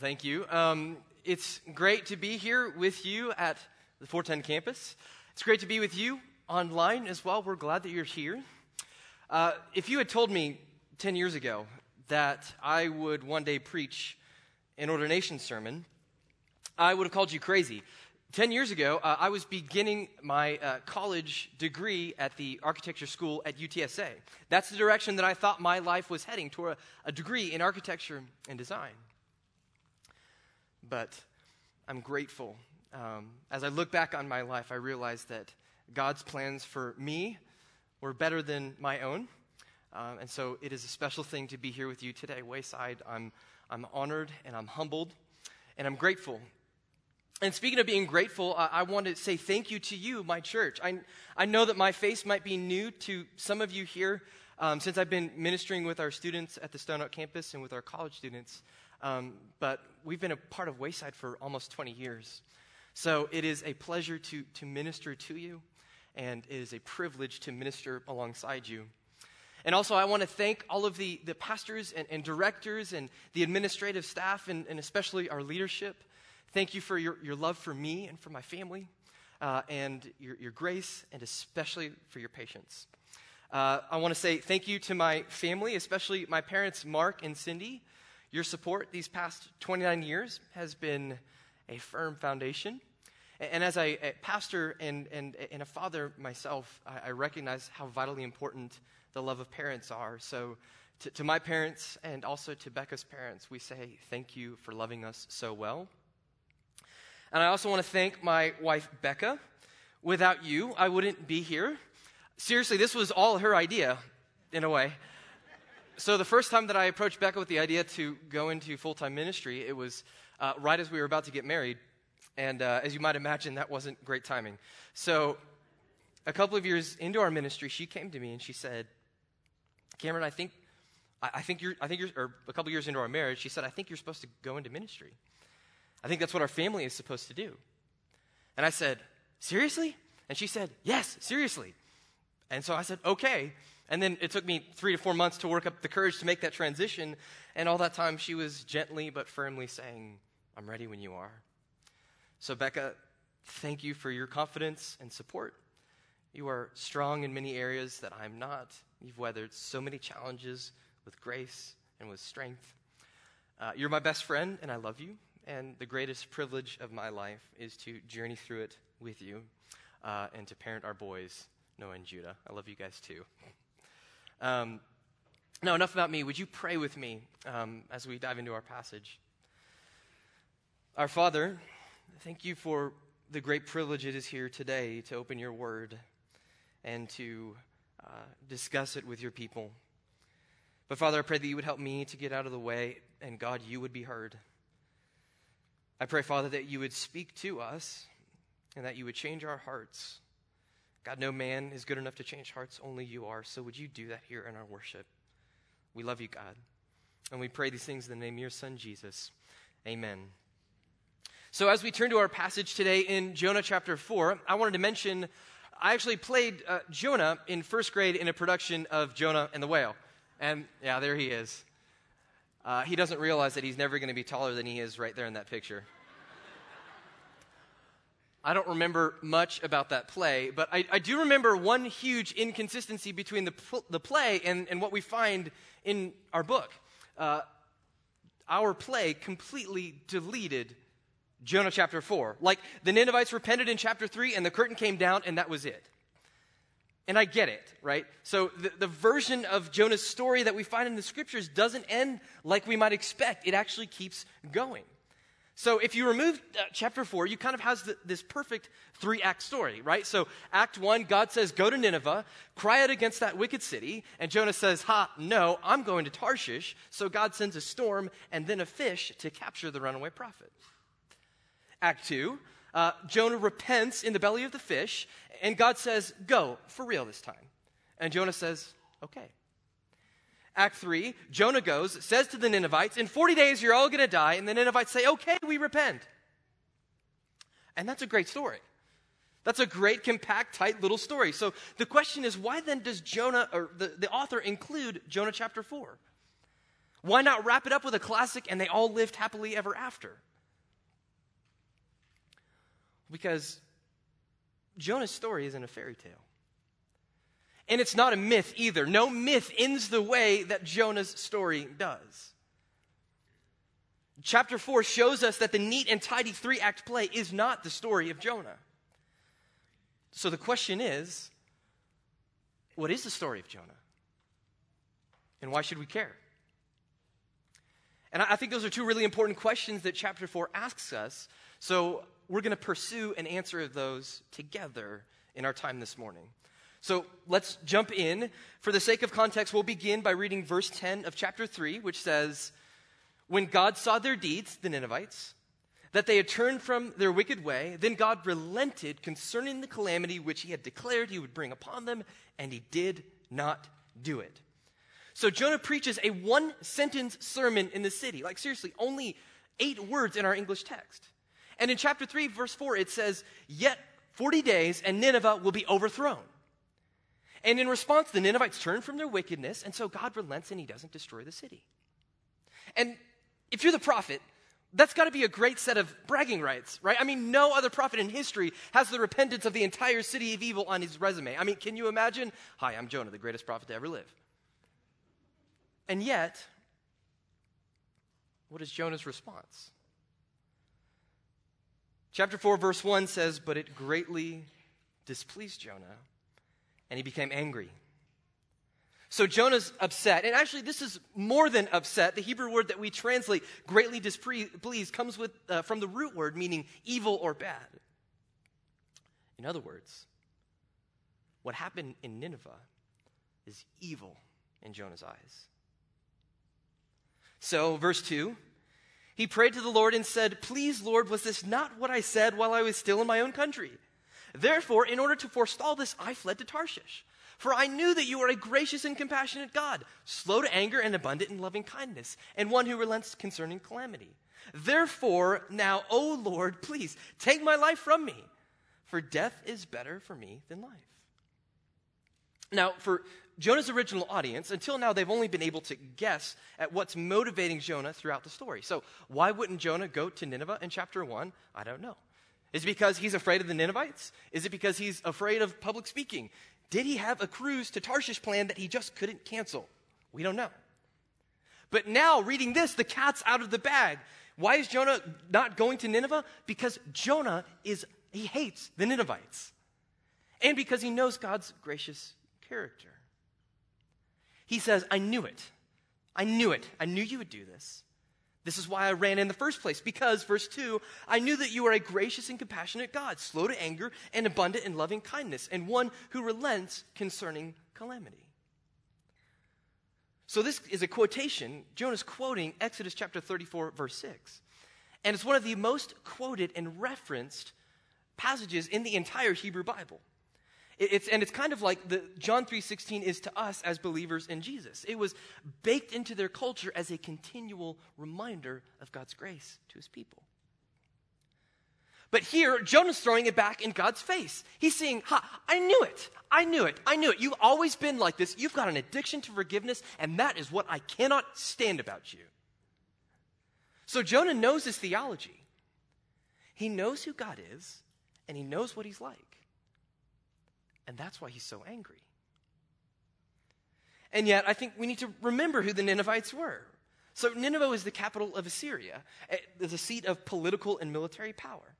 thank you. Um, it's great to be here with you at the 410 campus. It's great to be with you online as well. We're glad that you're here. Uh, if you had told me 10 years ago that I would one day preach an ordination sermon, I would have called you crazy. 10 years ago, uh, I was beginning my uh, college degree at the architecture school at UTSA. That's the direction that I thought my life was heading toward a, a degree in architecture and design but I'm grateful. Um, as I look back on my life, I realize that God's plans for me were better than my own. Um, and so it is a special thing to be here with you today, Wayside. I'm, I'm honored and I'm humbled and I'm grateful. And speaking of being grateful, I, I want to say thank you to you, my church. I, I know that my face might be new to some of you here um, since I've been ministering with our students at the Stone Oak campus and with our college students. Um, but we've been a part of Wayside for almost 20 years. So it is a pleasure to, to minister to you, and it is a privilege to minister alongside you. And also, I want to thank all of the, the pastors and, and directors and the administrative staff, and, and, especially our leadership. Thank you for your, your love for me and for my family, uh, and your, your grace, and especially for your patience. Uh, I want to say thank you to my family, especially my parents, Mark and Cindy. Your support these past 29 years has been a firm foundation. And as a, pastor and, and, and, a father myself, I, I, recognize how vitally important the love of parents are. So, to, to my parents and also to Becca's parents, we say thank you for loving us so well. And I also want to thank my wife, Becca. Without you, I wouldn't be here. Seriously, this was all her idea, in a way so the first time that I approached Becca with the idea to go into full time ministry, it was uh, right as we were about to get married. And uh, as you might imagine, that wasn't great timing. So a couple of years into our ministry, she came to me and she said, Cameron, I think, I, I think you're, I think you're, or a couple years into our marriage, she said, I think you're supposed to go into ministry. I think that's what our family is supposed to do. And I said, Seriously? And she said, Yes, seriously. And so I said, Okay. And then it took me three to four months to work up the courage to make that transition. And all that time, she was gently but firmly saying, I'm ready when you are. So, Becca, thank you for your confidence and support. You are strong in many areas that I'm not. You've weathered so many challenges with grace and with strength. Uh, you're my best friend, and I love you. And the greatest privilege of my life is to journey through it with you uh, and to parent our boys, Noah and Judah. I love you guys too. Um, now, enough about me. Would you pray with me um, as we dive into our passage? Our Father, thank you for the great privilege it is here today to open your word and to uh, discuss it with your people. But Father, I pray that you would help me to get out of the way, and God, you would be heard. I pray, Father, that you would speak to us and that you would change our hearts God, no man is good enough to change hearts, only you are. So would you do that here in our worship? We love you, God. And we pray these things in the name of your Son, Jesus. Amen. So, as we turn to our passage today in Jonah chapter 4, I wanted to mention I actually played uh, Jonah in first grade in a production of Jonah and the Whale. And yeah, there he is. Uh, he doesn't realize that he's never going to be taller than he is right there in that picture. I don't remember much about that play, but I, I do remember one huge inconsistency between the, the play and, and what we find in our book. Uh, our play completely deleted Jonah chapter 4. Like the Ninevites repented in chapter 3 and the curtain came down and that was it. And I get it, right? So the, the version of Jonah's story that we find in the scriptures doesn't end like we might expect, it actually keeps going. So if you remove uh, chapter 4, you kind of has the, this perfect three act story, right? So act 1, God says, go to Nineveh, cry out against that wicked city. And Jonah says, ha, no, I'm going to Tarshish. So God sends a storm and then a fish to capture the runaway prophet. Act 2, uh, Jonah repents in the belly of the fish, and God says, go, for real this time. And Jonah says, okay. Act 3, Jonah goes, says to the Ninevites, In 40 days you're all going to die. And the Ninevites say, Okay, we repent. And that's a great story. That's a great, compact, tight little story. So the question is, why then does Jonah, or the, the author, include Jonah chapter 4? Why not wrap it up with a classic and they all lived happily ever after? Because Jonah's story isn't a fairy tale. And it's not a myth either. No myth ends the way that Jonah's story does. Chapter 4 shows us that the neat and tidy three act play is not the story of Jonah. So the question is what is the story of Jonah? And why should we care? And I think those are two really important questions that chapter 4 asks us. So we're going to pursue an answer of those together in our time this morning. So let's jump in. For the sake of context, we'll begin by reading verse 10 of chapter 3, which says, When God saw their deeds, the Ninevites, that they had turned from their wicked way, then God relented concerning the calamity which he had declared he would bring upon them, and he did not do it. So Jonah preaches a one sentence sermon in the city. Like, seriously, only eight words in our English text. And in chapter 3, verse 4, it says, Yet 40 days and Nineveh will be overthrown. And in response, the Ninevites turn from their wickedness, and so God relents and he doesn't destroy the city. And if you're the prophet, that's got to be a great set of bragging rights, right? I mean, no other prophet in history has the repentance of the entire city of evil on his resume. I mean, can you imagine? Hi, I'm Jonah, the greatest prophet to ever live. And yet, what is Jonah's response? Chapter 4, verse 1 says, But it greatly displeased Jonah and he became angry. So Jonah's upset. And actually, this is more than upset. The Hebrew word that we translate greatly displeased comes with, uh, from the root word meaning evil or bad. In other words, what happened in Nineveh is evil in Jonah's eyes. So, verse 2 he prayed to the Lord and said, Please, Lord, was this not what I said while I was still in my own country? Therefore, in order to forestall this, I fled to Tarshish. For I knew that you are a gracious and compassionate God, slow to anger and abundant in loving kindness, and one who relents concerning calamity. Therefore, now, O Lord, please take my life from me, for death is better for me than life. Now, for Jonah's original audience, until now, they've only been able to guess at what's motivating Jonah throughout the story. So, why wouldn't Jonah go to Nineveh in chapter 1? I don't know. Is it because he's afraid of the Ninevites? Is it because he's afraid of public speaking? Did he have a cruise to Tarshish plan that he just couldn't cancel? We don't know. But now, reading this, the cat's out of the bag. Why is Jonah not going to Nineveh? Because Jonah is, he hates the Ninevites. And because he knows God's gracious character. He says, I knew it. I knew it. I knew you would do this. This is why I ran in the first place, because, verse 2, I knew that you are a gracious and compassionate God, slow to anger and abundant in loving kindness, and one who relents concerning calamity. So, this is a quotation. Jonah's quoting Exodus chapter 34, verse 6. And it's one of the most quoted and referenced passages in the entire Hebrew Bible. It's, and it's kind of like the John 3.16 is to us as believers in Jesus. It was baked into their culture as a continual reminder of God's grace to his people. But here, Jonah's throwing it back in God's face. He's saying, Ha, I knew it. I knew it. I knew it. You've always been like this. You've got an addiction to forgiveness, and that is what I cannot stand about you. So Jonah knows his theology. He knows who God is, and he knows what he's like. And that's why he's so angry. And yet, I think we need to remember who the Ninevites were. So, Nineveh is the capital of Assyria, eh, the seat of political and military power.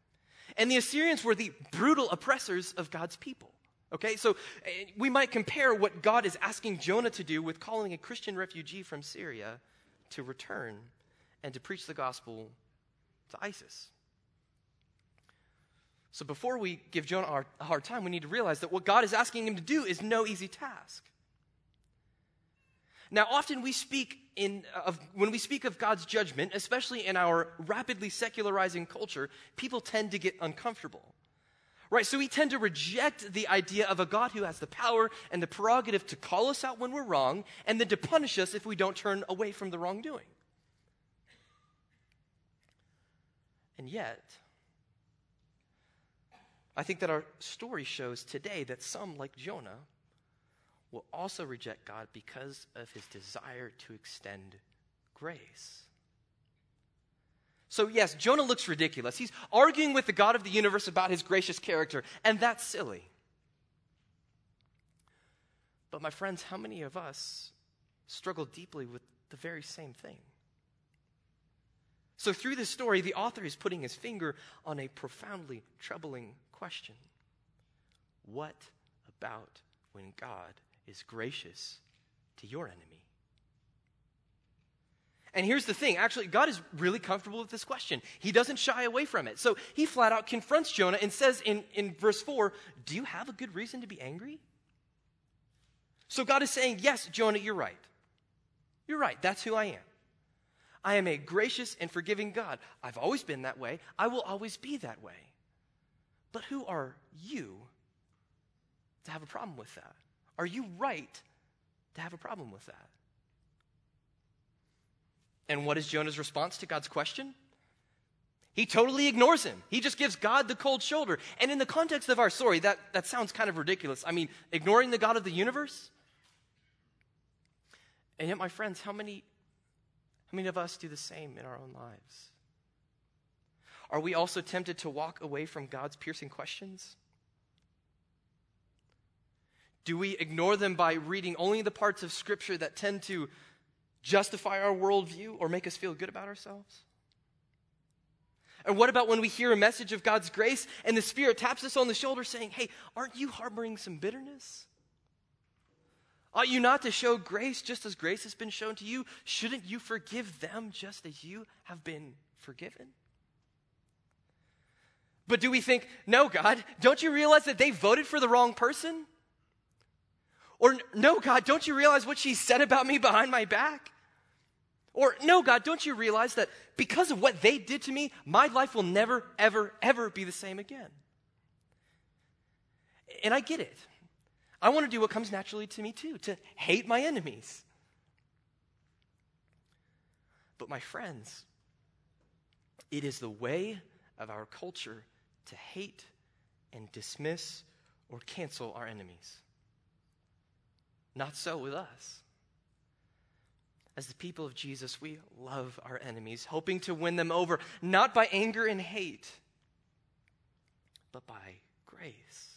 And the Assyrians were the brutal oppressors of God's people. Okay, so eh, we might compare what God is asking Jonah to do with calling a Christian refugee from Syria to return and to preach the gospel to ISIS. So before we give Jonah a hard time, we need to realize that what God is asking him to do is no easy task. Now, often we speak in, of, when we speak of God's judgment, especially in our rapidly secularizing culture, people tend to get uncomfortable. Right? So we tend to reject the idea of a God who has the power and the prerogative to call us out when we're wrong and then to punish us if we don't turn away from the wrongdoing. And yet, I think that our story shows today that some, like Jonah, will also reject God because of his desire to extend grace. So, yes, Jonah looks ridiculous. He's arguing with the God of the universe about his gracious character, and that's silly. But, my friends, how many of us struggle deeply with the very same thing? So, through this story, the author is putting his finger on a profoundly troubling question What about when God is gracious to your enemy? And here's the thing actually, God is really comfortable with this question. He doesn't shy away from it. So he flat out confronts Jonah and says in, in verse 4 Do you have a good reason to be angry? So God is saying, Yes, Jonah, you're right. You're right. That's who I am. I am a gracious and forgiving God. I've always been that way. I will always be that way. But who are you to have a problem with that? Are you right to have a problem with that? And what is Jonah's response to God's question? He totally ignores him. He just gives God the cold shoulder. And in the context of our story, that, that sounds kind of ridiculous. I mean, ignoring the God of the universe? And yet, my friends, how many, how many of us do the same in our own lives? Are we also tempted to walk away from God's piercing questions? Do we ignore them by reading only the parts of Scripture that tend to justify our worldview or make us feel good about ourselves? And what about when we hear a message of God's grace and the Spirit taps us on the shoulder saying, Hey, aren't you harboring some bitterness? Ought you not to show grace just as grace has been shown to you? Shouldn't you forgive them just as you have been forgiven? But do we think, no, God, don't you realize that they voted for the wrong person? Or, no, God, don't you realize what she said about me behind my back? Or, no, God, don't you realize that because of what they did to me, my life will never, ever, ever be the same again? And I get it. I want to do what comes naturally to me too, to hate my enemies. But, my friends, it is the way of our culture to hate and dismiss or cancel our enemies. Not so with us. As the people of Jesus, we love our enemies, hoping to win them over, not by anger and hate, but by grace.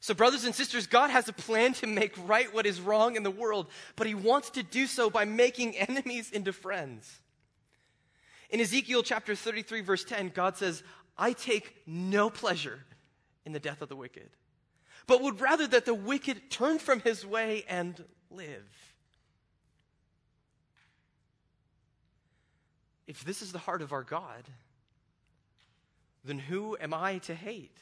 So, brothers and sisters, God has a plan to make right what is wrong in the world, but He wants to do so by making enemies into friends. In Ezekiel chapter 33, verse 10, God says, I take no pleasure in the death of the wicked but would rather that the wicked turn from his way and live. If this is the heart of our God, then who am I to hate?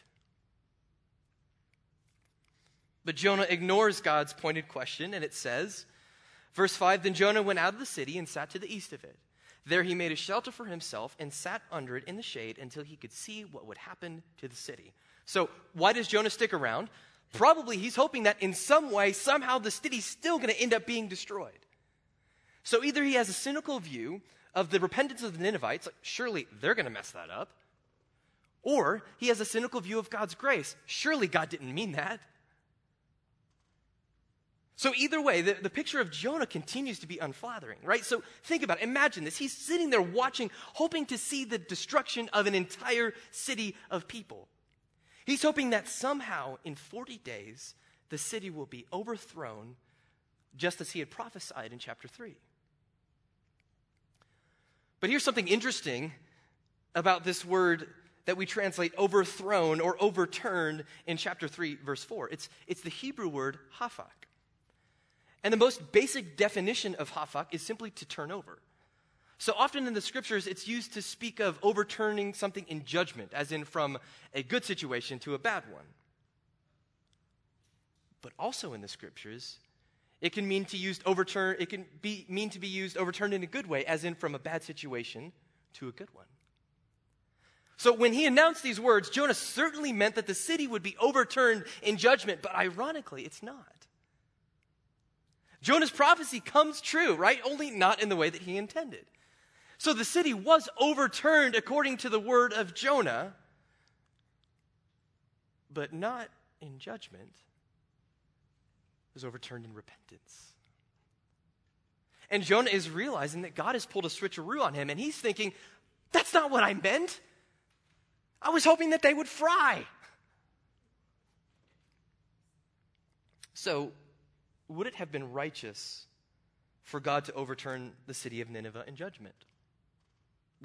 But Jonah ignores God's pointed question, and it says, verse 5 Then Jonah went out of the city and sat to the east of it. There he made a shelter for himself and sat under it in the shade until he could see what would happen to the city. So, why does Jonah stick around? Probably he's hoping that in some way, somehow, the city's still going to end up being destroyed. So either he has a cynical view of the repentance of the Ninevites, like, surely they're going to mess that up, or he has a cynical view of God's grace. Surely God didn't mean that. So, either way, the, the picture of Jonah continues to be unflattering, right? So, think about it. Imagine this. He's sitting there watching, hoping to see the destruction of an entire city of people. He's hoping that somehow in 40 days, the city will be overthrown just as he had prophesied in chapter 3. But here's something interesting about this word that we translate overthrown or overturned in chapter 3, verse 4. It's, it's the Hebrew word hafak. And the most basic definition of hafak is simply to turn over. So often in the scriptures, it's used to speak of overturning something in judgment, as in from a good situation to a bad one. But also in the scriptures, it can mean to used overturn, it can be, mean to be used overturned in a good way, as in from a bad situation to a good one. So when he announced these words, Jonah certainly meant that the city would be overturned in judgment, but ironically, it's not. Jonah's prophecy comes true, right? Only not in the way that he intended. So the city was overturned according to the word of Jonah, but not in judgment. It was overturned in repentance. And Jonah is realizing that God has pulled a switcheroo on him, and he's thinking, that's not what I meant. I was hoping that they would fry. So, would it have been righteous for God to overturn the city of Nineveh in judgment?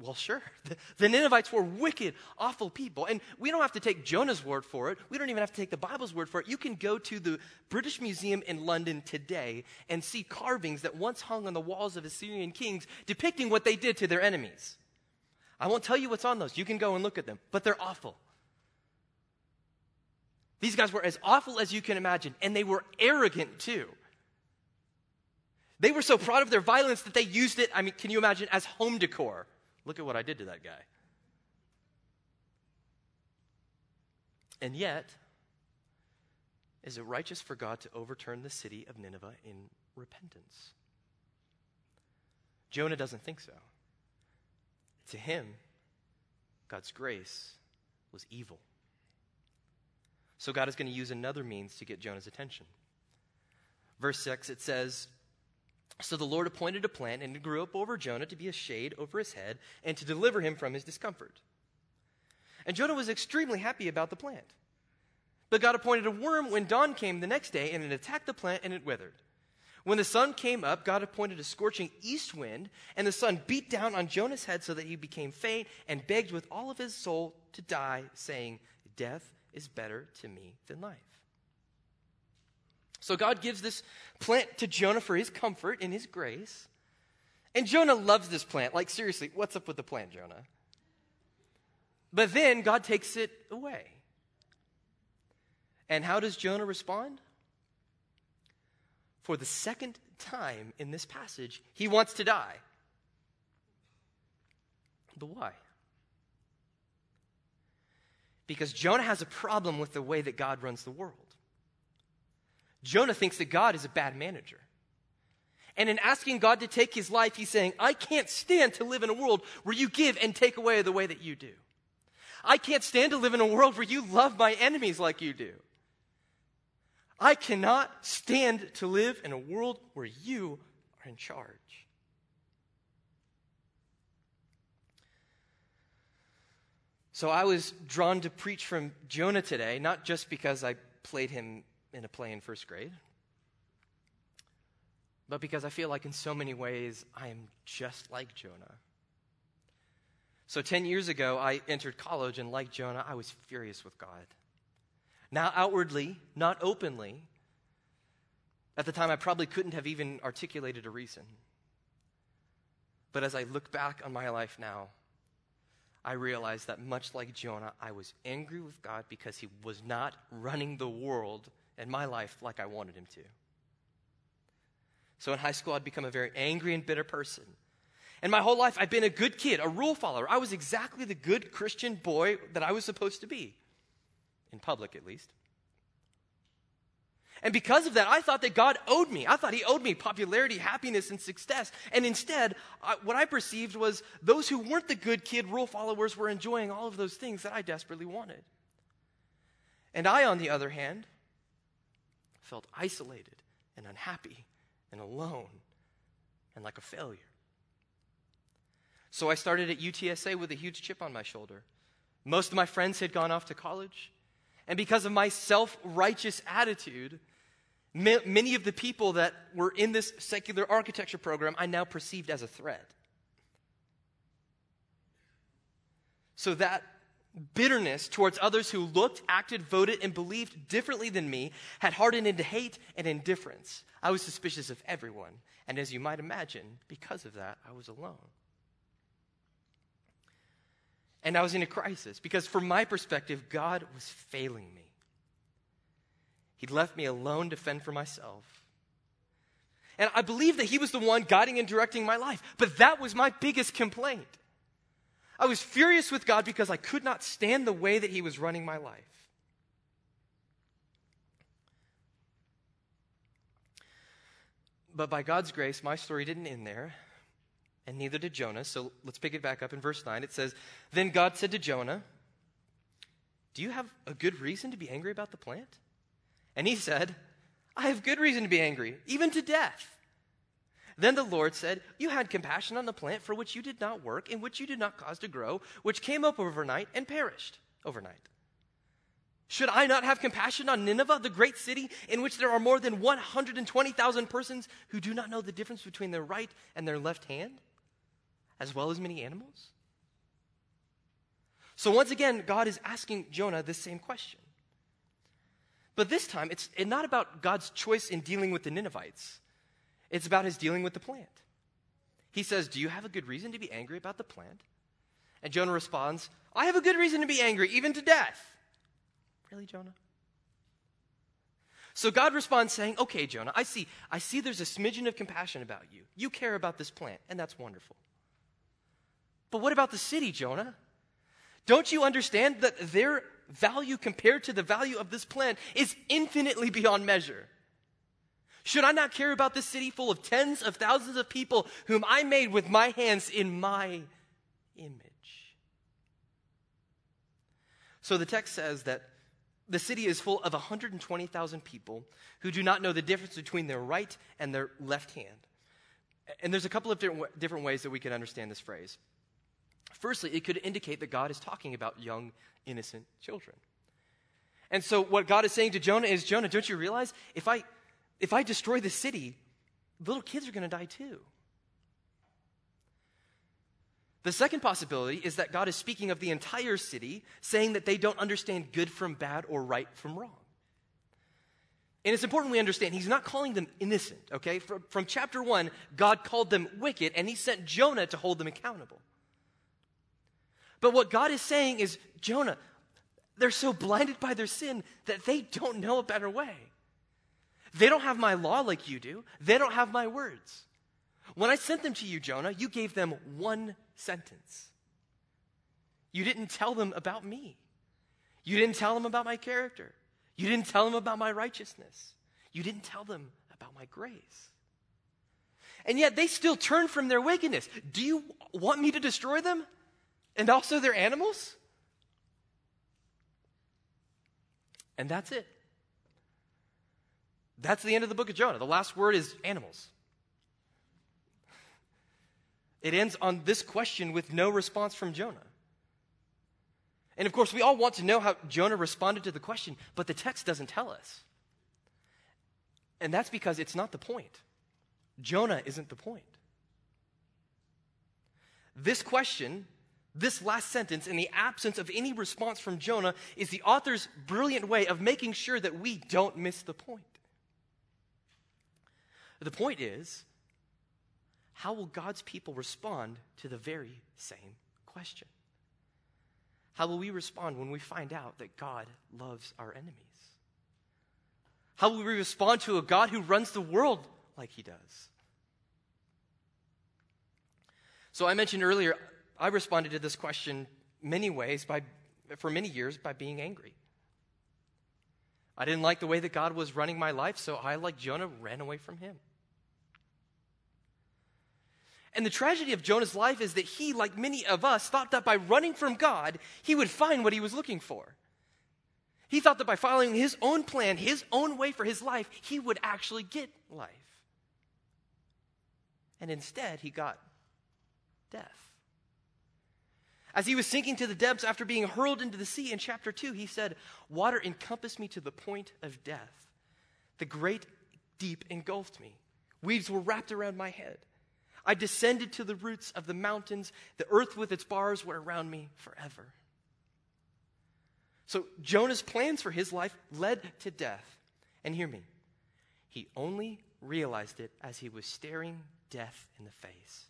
Well, sure. The, the, Ninevites were wicked, awful people. And we don't have to take Jonah's word for it. We don't even have to take the Bible's word for it. You can go to the British Museum in London today and see carvings that once hung on the walls of Assyrian kings depicting what they did to their enemies. I won't tell you what's on those. You can go and look at them, but they're awful. These guys were as awful as you can imagine, and they were arrogant too. They were so proud of their violence that they used it, I mean, can you imagine, as home decor? Look at what I did to that guy. And yet, is it righteous for God to overturn the city of Nineveh in repentance? Jonah doesn't think so. To him, God's grace was evil. So God is going to use another means to get Jonah's attention. Verse 6, it says, so the Lord appointed a plant, and it grew up over Jonah to be a shade over his head and to deliver him from his discomfort. And Jonah was extremely happy about the plant. But God appointed a worm when dawn came the next day, and it attacked the plant and it withered. When the sun came up, God appointed a scorching east wind, and the sun beat down on Jonah's head so that he became faint and begged with all of his soul to die, saying, Death is better to me than life. So God gives this plant to Jonah for his comfort and his grace. And Jonah loves this plant. Like, seriously, what's up with the plant, Jonah? But then God takes it away. And how does Jonah respond? For the second time in this passage, he wants to die. But why? Because Jonah has a problem with the way that God runs the world. Jonah thinks that God is a bad manager. And in asking God to take his life, he's saying, I can't stand to live in a world where you give and take away the way that you do. I can't stand to live in a world where you love my enemies like you do. I cannot stand to live in a world where you are in charge. So I was drawn to preach from Jonah today, not just because I played him in a play in first grade, but because I feel like in so many ways I am just like Jonah. So 10 years ago, I entered college, and like Jonah, I was furious with God. Now, outwardly, not openly. At the time, I probably couldn't have even articulated a reason. But as I look back on my life now, I realized that much like Jonah, I was angry with God because he was not running the world and my life like I wanted him to. So in high school, I'd become a very angry and bitter person. And my whole life, I've been a good kid, a rule follower. I was exactly the good Christian boy that I was supposed to be, in public at least. And because of that, I thought that God owed me. I thought He owed me popularity, happiness, and success. And instead, I, what I perceived was those who weren't the good kid rule followers were enjoying all of those things that I desperately wanted. And I, on the other hand, felt isolated and unhappy and alone and like a failure. So I started at UTSA with a huge chip on my shoulder. Most of my friends had gone off to college. And because of my self righteous attitude, many of the people that were in this secular architecture program I now perceived as a threat. So that bitterness towards others who looked, acted, voted, and believed differently than me had hardened into hate and indifference. I was suspicious of everyone. And as you might imagine, because of that, I was alone. And I was in a crisis because, from my perspective, God was failing me. He'd left me alone to fend for myself. And I believe that He was the one guiding and directing my life. But that was my biggest complaint. I was furious with God because I could not stand the way that He was running my life. But by God's grace, my story didn't end there, and neither did Jonah. So let's pick it back up in verse 9. It says, Then God said to Jonah, Do you have a good reason to be angry about the plant? And he said, I have good reason to be angry, even to death. Then the Lord said, You had compassion on the plant for which you did not work, and which you did not cause to grow, which came up overnight and perished overnight. Should I not have compassion on Nineveh, the great city in which there are more than 120,000 persons who do not know the difference between their right and their left hand, as well as many animals? So once again, God is asking Jonah this same question. But this time, it's not about God's choice in dealing with the Ninevites. It's about his dealing with the plant. He says, Do you have a good reason to be angry about the plant? And Jonah responds, I have a good reason to be angry, even to death. Really, Jonah? So God responds saying, Okay, Jonah, I see. I see there's a smidgen of compassion about you. You care about this plant, and that's wonderful. But what about the city, Jonah? Don't you understand that their value compared to the value of this plant is infinitely beyond measure? Should I not care about this city full of tens of thousands of people whom I made with my hands in my image? So the text says that the city is full of 120,000 people who do not know the difference between their right and their left hand. And there's a couple of different ways that we can understand this phrase. Firstly, it could indicate that God is talking about young, innocent children. And so, what God is saying to Jonah is Jonah, don't you realize if I if I destroy the city, little kids are going to die too. The second possibility is that God is speaking of the entire city, saying that they don't understand good from bad or right from wrong. And it's important we understand, he's not calling them innocent, okay? From, from chapter one, God called them wicked, and he sent Jonah to hold them accountable. But what God is saying is, Jonah, they're so blinded by their sin that they don't know a better way. They don't have my law like you do, they don't have my words. When I sent them to you, Jonah, you gave them one sentence. You didn't tell them about me. You didn't tell them about my character. You didn't tell them about my righteousness. You didn't tell them about my grace. And yet they still turn from their wickedness. Do you want me to destroy them? And also their animals? And that's it. That's the end of the book of Jonah. The last word is animals. It ends on this question with no response from Jonah. And of course, we all want to know how Jonah responded to the question, but the text doesn't tell us. And that's because it's not the point. Jonah isn't the point. This question, this last sentence, in the absence of any response from Jonah, is the author's brilliant way of making sure that we don't miss the point. The point is, how will God's people respond to the very same question? How will we respond when we find out that God loves our enemies? How will we respond to a God who runs the world like he does? So I mentioned earlier, I responded to this question many ways by, for many years by being angry. I didn't like the way that God was running my life, so I, like Jonah, ran away from him. And the tragedy of Jonah's life is that he, like many of us, thought that by running from God, he would find what he was looking for. He thought that by following his own plan, his own way for his life, he would actually get life. And instead, he got death. As he was sinking to the depths after being hurled into the sea in chapter 2, he said, Water encompassed me to the point of death. The great deep engulfed me. Weeds were wrapped around my head. I descended to the roots of the mountains. The earth with its bars were around me forever. So Jonah's plans for his life led to death. And hear me, he only realized it as he was staring death in the face.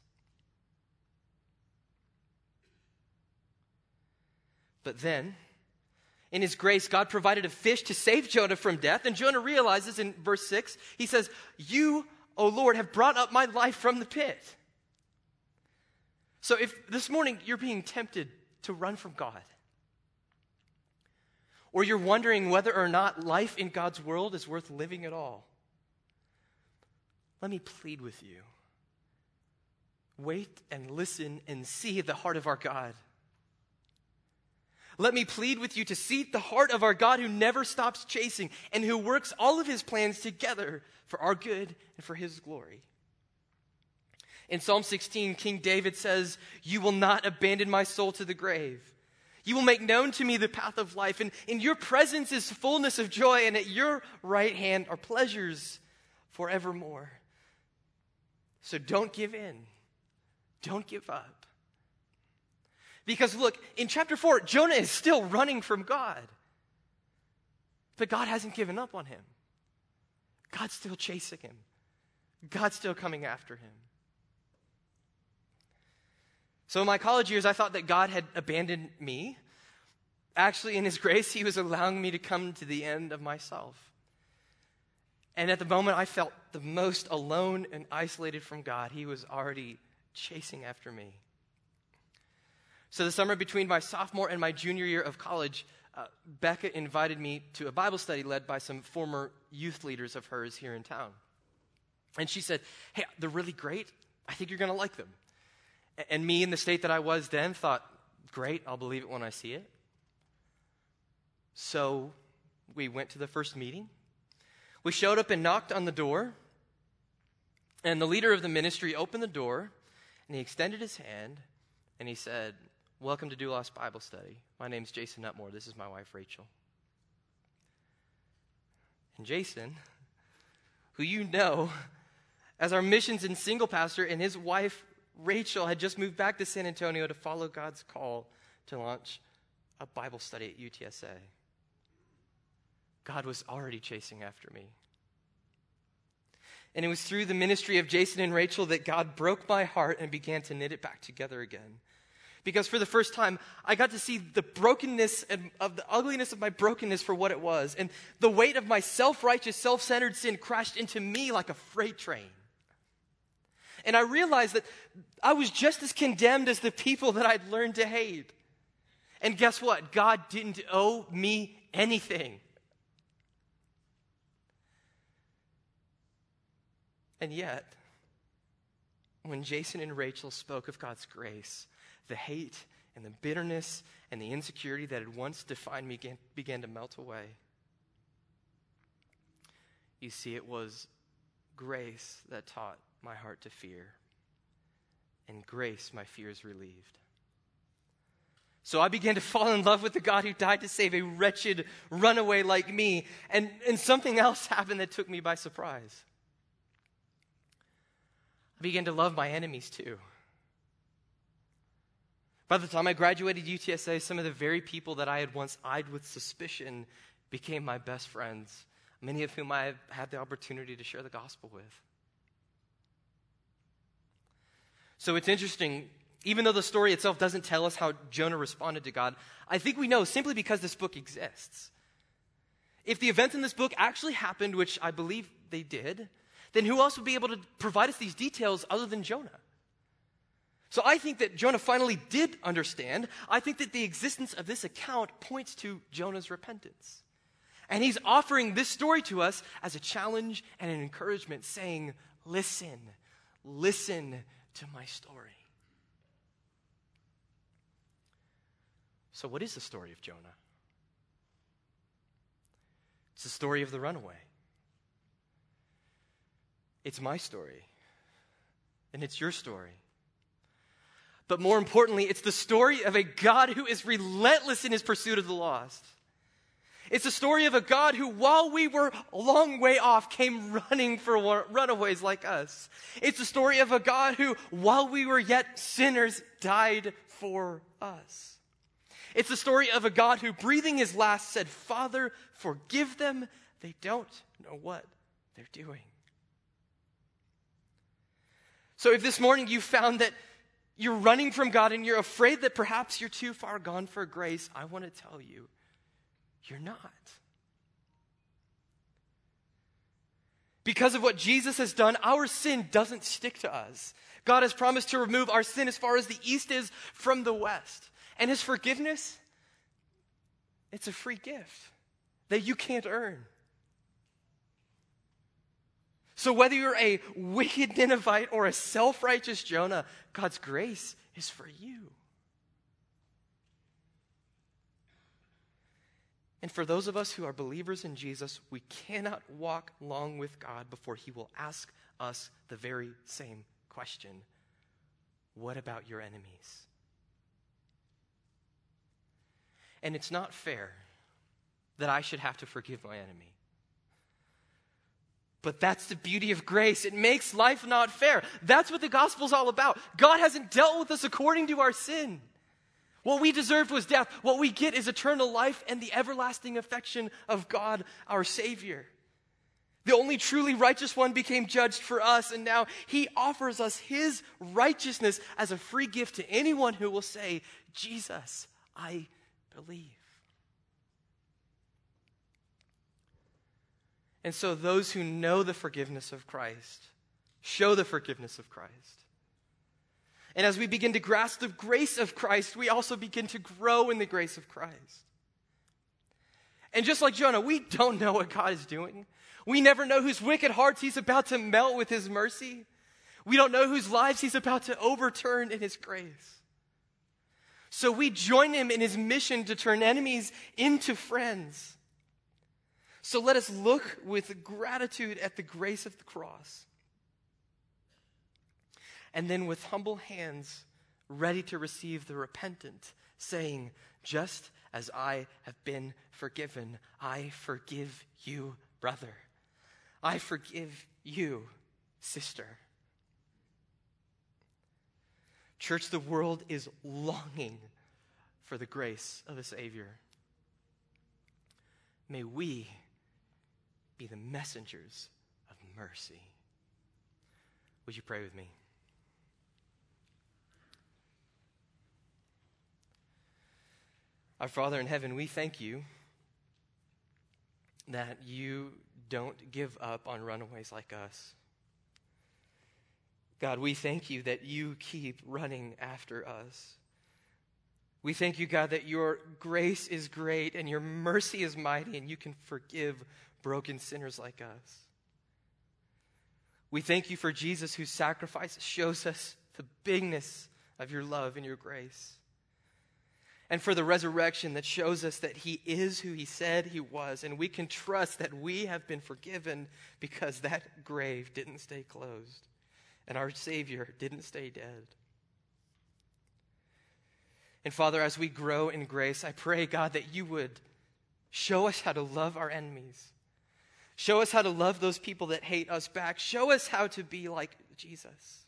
But then, in his grace, God provided a fish to save Jonah from death. And Jonah realizes in verse 6, he says, You, O Lord, have brought up my life from the pit. So if this morning you're being tempted to run from God, or you're wondering whether or not life in God's world is worth living at all, let me plead with you. Wait and listen and see the heart of our God. Let me plead with you to seek the heart of our God who never stops chasing and who works all of his plans together for our good and for his glory. In Psalm 16, King David says, You will not abandon my soul to the grave. You will make known to me the path of life, and in your presence is fullness of joy, and at your right hand are pleasures forevermore. So don't give in, don't give up. Because look, in chapter 4, Jonah is still running from God. But God hasn't given up on him. God's still chasing him. God's still coming after him. So in my college years, I thought that God had abandoned me. Actually, in His grace, He was allowing me to come to the end of myself. And at the moment I felt the most alone and isolated from God, He was already chasing after me. So, the summer between my sophomore and my junior year of college, uh, Becca invited me to a Bible study led by some former youth leaders of hers here in town. And she said, Hey, they're really great. I think you're going to like them. And me, in the state that I was then, thought, Great, I'll believe it when I see it. So we went to the first meeting. We showed up and knocked on the door. And the leader of the ministry opened the door and he extended his hand and he said, Welcome to Doulos Bible Study. My name is Jason Nutmore. This is my wife, Rachel. And Jason, who you know as our missions and single pastor, and his wife, Rachel, had just moved back to San Antonio to follow God's call to launch a Bible study at UTSA. God was already chasing after me. And it was through the ministry of Jason and Rachel that God broke my heart and began to knit it back together again. Because for the first time, I got to see the brokenness and of the ugliness of my brokenness for what it was. And the weight of my self righteous, self centered sin crashed into me like a freight train. And I realized that I was just as condemned as the people that I'd learned to hate. And guess what? God didn't owe me anything. And yet, when Jason and Rachel spoke of God's grace, the hate and the bitterness and the insecurity that had once defined me began, began to melt away. You see, it was grace that taught my heart to fear, and grace my fears relieved. So I began to fall in love with the God who died to save a wretched runaway like me, and, and something else happened that took me by surprise. I began to love my enemies too. By the time I graduated UTSA, some of the very people that I had once eyed with suspicion became my best friends, many of whom I have had the opportunity to share the gospel with. So it's interesting, even though the story itself doesn't tell us how Jonah responded to God, I think we know simply because this book exists. If the events in this book actually happened, which I believe they did, then who else would be able to provide us these details other than Jonah? So I think that Jonah finally did understand. I think that the existence of this account points to Jonah's repentance. And he's offering this story to us as a challenge and an encouragement, saying, Listen, listen to my story. So, what is the story of Jonah? It's the story of the runaway. It's my story, and it's your story. But more importantly, it's the story of a God who is relentless in his pursuit of the lost. It's the story of a God who, while we were a long way off, came running for runaways like us. It's the story of a God who, while we were yet sinners, died for us. It's the story of a God who, breathing his last, said, Father, forgive them. They don't know what they're doing. So if this morning you found that you're running from God and you're afraid that perhaps you're too far gone for grace, I want to tell you, you're not. Because of what Jesus has done, our sin doesn't stick to us. God has promised to remove our sin as far as the east is from the west. And his forgiveness, it's a free gift that you can't earn. So, whether you're a wicked Ninevite or a self righteous Jonah, God's grace is for you. And for those of us who are believers in Jesus, we cannot walk long with God before He will ask us the very same question what about your enemies? And it's not fair that I should have to forgive my enemy. But that's the beauty of grace. It makes life not fair. That's what the gospel's all about. God hasn't dealt with us according to our sin. What we deserved was death. What we get is eternal life and the everlasting affection of God, our Savior. The only truly righteous one became judged for us, and now he offers us his righteousness as a free gift to anyone who will say, Jesus, I believe. And so, those who know the forgiveness of Christ show the forgiveness of Christ. And as we begin to grasp the grace of Christ, we also begin to grow in the grace of Christ. And just like Jonah, we don't know what God is doing. We never know whose wicked hearts he's about to melt with his mercy. We don't know whose lives he's about to overturn in his grace. So we join him in his mission to turn enemies into friends. So let us look with gratitude at the grace of the cross. And then with humble hands, ready to receive the repentant, saying, Just as I have been forgiven, I forgive you, brother. I forgive you, sister. Church, the world is longing for the grace of a Savior. May we be the messengers of mercy. Would you pray with me? Our Father in heaven, we thank you that you don't give up on runaways like us. God, we thank you that you keep running after us. We thank you, God, that your grace is great and your mercy is mighty and you can forgive broken sinners like us. We thank you for Jesus, whose sacrifice shows us the bigness of your love and your grace. And for the resurrection that shows us that he is who he said he was. And we can trust that we have been forgiven because that grave didn't stay closed and our Savior didn't stay dead. And Father, as we grow in grace, I pray, God, that you would show us how to love our enemies. Show us how to love those people that hate us back. Show us how to be like Jesus.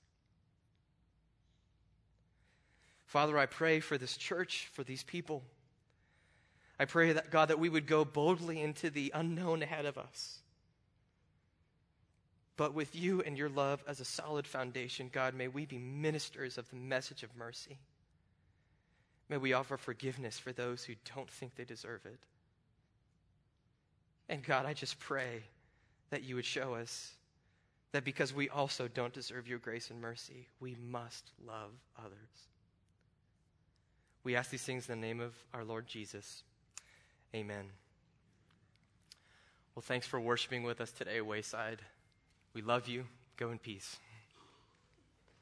Father, I pray for this church, for these people. I pray that, God, that we would go boldly into the unknown ahead of us. But with you and your love as a solid foundation, God, may we be ministers of the message of mercy. May we offer forgiveness for those who don't think they deserve it. And God, I just pray that you would show us that because we also don't deserve your grace and mercy, we must love others. We ask these things in the name of our Lord Jesus. Amen. Well, thanks for worshiping with us today, Wayside. We love you. Go in peace.